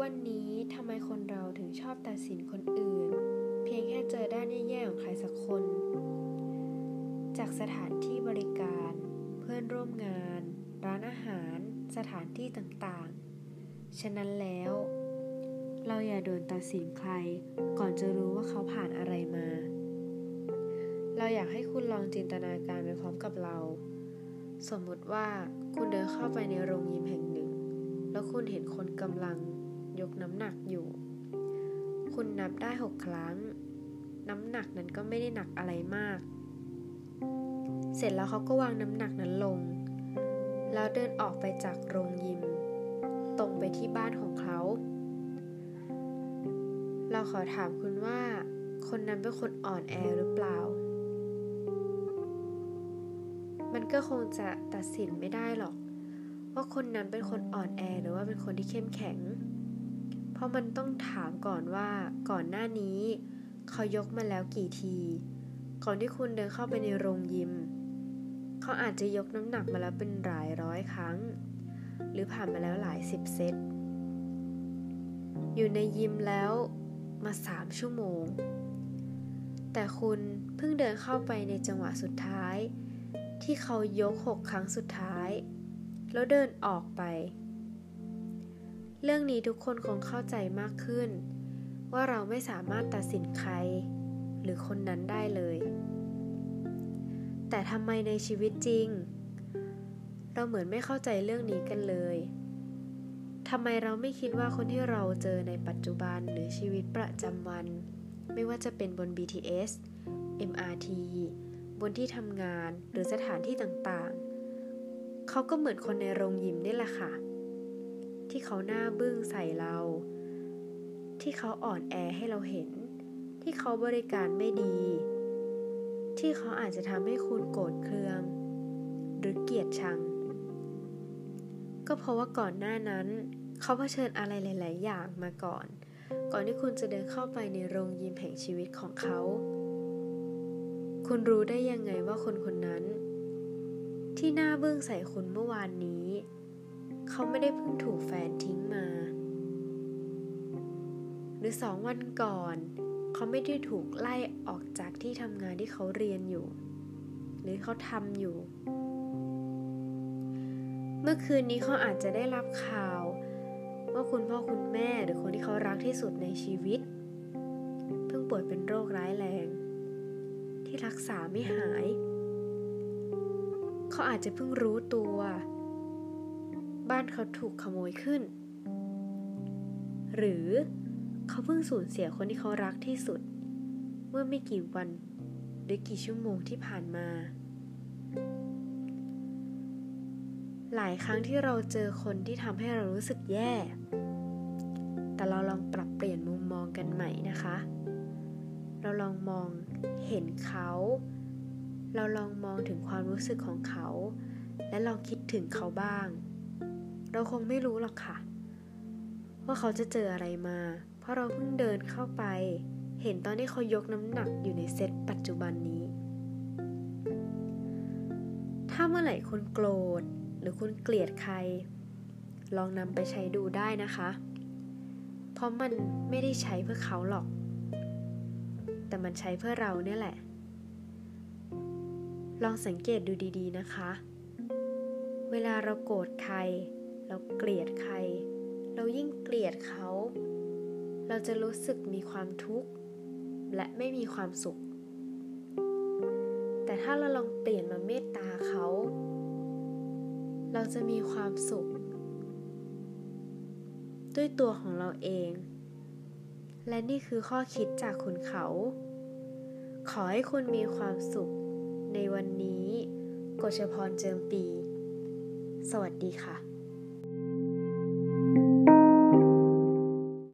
วันนี้ทำไมคนเราถึงชอบตัดสินคนอื่น เพียงแค่เจอด้านแย่ๆของใครสักคน จากสถานที่บริการ เพื่อนร่วมงาน ร้านอาหาร สถานที่ต่างๆ ฉะนั้นแล้ว เราอย่าโดนตัดสินใคร ก่อนจะรู้ว่าเขาผ่านอะไรมา เราอยากให้คุณลองจินตนาการไปพร้อมกับเรา สมมุติว่าคุณเดินเข้าไปในโรงยิมแห่งหนึ่ง แล้วคุณเห็นคนกำลัง ยกน้ำหนักอยู่ คุณนับได้หกครั้ง น้ำหนักนั้นก็ไม่ได้หนักอะไรมาก เสร็จแล้วเขาก็วางน้ำหนักนั้นลง แล้วเดินออกไปจากโรงยิม ตรงไปที่บ้านของเขา เราขอถามคุณว่า คนนั้นเป็นคนอ่อนแอหรือเปล่า มันก็คงจะตัดสินไม่ได้หรอกว่าคนนั้นเป็นคนอ่อนแอหรือว่าเป็นคนที่เข้มแข็ง ราะมันต้องถามก่อนว่าก่อนหน้านี้เขายกมาแล้วกี่ที ก่อนที่คุณเดินเข้าไปในโรงยิม เขาอาจจะยกน้ำหนักมาแล้วเป็นหลายร้อยครั้ง หรือผ่านมาแล้วหลายสิบเซต อยู่ในยิมแล้วมาสามชั่วโมง แต่คุณเพิ่งเดินเข้าไปในจังหวะสุดท้าย ที่เขายกหกครั้งสุดท้าย แล้วเดินออกไป เรื่องนี้ทุกคนคงเข้าใจมากขึ้น ว่าเราไม่สามารถตัดสินใคร หรือคนนั้นได้เลย แต่ทำไมในชีวิตจริง เราเหมือนไม่เข้าใจเรื่องนี้กันเลยทำไมเราไม่คิดว่าคนที่เราเจอในปัจจุบันหรือชีวิตประจำวัน ไม่ว่าจะเป็นบน BTS MRT บนที่ทำงานหรือสถานที่ต่างๆ เขาก็เหมือนคนในโรงยิมนี่แหละค่ะ ที่เขาหน้าบึ้งใส่เรา ที่เขาอ่อนแอให้เราเห็น ที่เขาบริการไม่ดี ที่เขาอาจจะทำให้คุณโกรธเคือง หรือเกลียดชัง ก็เพราะว่าก่อนหน้านั้น เขาเผชิญอะไรหลาย ๆ อย่างมาก่อน ก่อนที่คุณจะเดินเข้าไปในโรงยิมแห่งชีวิตของเขา คุณรู้ได้ยังไงว่าคนคนนั้น ที่หน้าเบื้องใส่คุณเมื่อวานนี้ เขาไม่ได้เพิ่งถูกแฟนทิ้งมา หรือสองวันก่อน เขาไม่ได้ถูกไล่ออกจากที่ทำงานที่เขาเรียนอยู่ หรือเขาทำอยู่ เมื่อคืนนี้เขาอาจจะได้รับข่าว ว่าคุณพ่อคุณแม่หรือคนที่เขารักที่สุดในชีวิต เพิ่งป่วยเป็นโรคร้ายแรง ที่รักษาไม่หาย เขาอาจจะเพิ่งรู้ตัว บ้านเขาถูกขโมยขึ้น หรือเขาเพิ่งสูญเสียคนที่เขารักที่สุด เมื่อไม่กี่วันหรือกี่ชั่วโมงที่ผ่านมา หลายครั้งที่เราเจอคนที่ทำให้เรารู้สึกแย่ แต่เราลองปรับเปลี่ยนมุมมองกันใหม่นะคะ เราลองมองเห็นเขา เราลองมองถึงความรู้สึกของเขา และลองคิดถึงเขาบ้าง เราคงไม่รู้หรอกค่ะ ว่าเขาจะเจออะไรมา เพราะเราเพิ่งเดินเข้าไป เห็นตอนที่เขายกน้ำหนักอยู่ในเซตปัจจุบันนี้ ถ้าเมื่อไหร่คุณโกรธหรือคุณเกลียดใคร ลองนำไปใช้ดูได้นะคะ เพราะมันไม่ได้ใช้เพื่อเขาหรอก แต่มันใช้เพื่อเราเนี่ยแหละ ลองสังเกตดูดีๆนะคะ เวลาเราโกรธใคร เราเกลียดใคร เรายิ่งเกลียดเขา เราจะรู้สึกมีความทุกข์ และไม่มีความสุข แต่ถ้าเราลองเปลี่ยนมาเมตตาเขา เราจะมีความสุข ด้วยตัวของเราเอง และนี่คือข้อคิดจากคุณเขา ขอให้คุณมีความสุขในวันนี้กฎชพรเจิมปี สวัสดีค่ะ